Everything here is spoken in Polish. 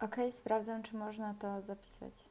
Ok, sprawdzam, czy można to zapisać.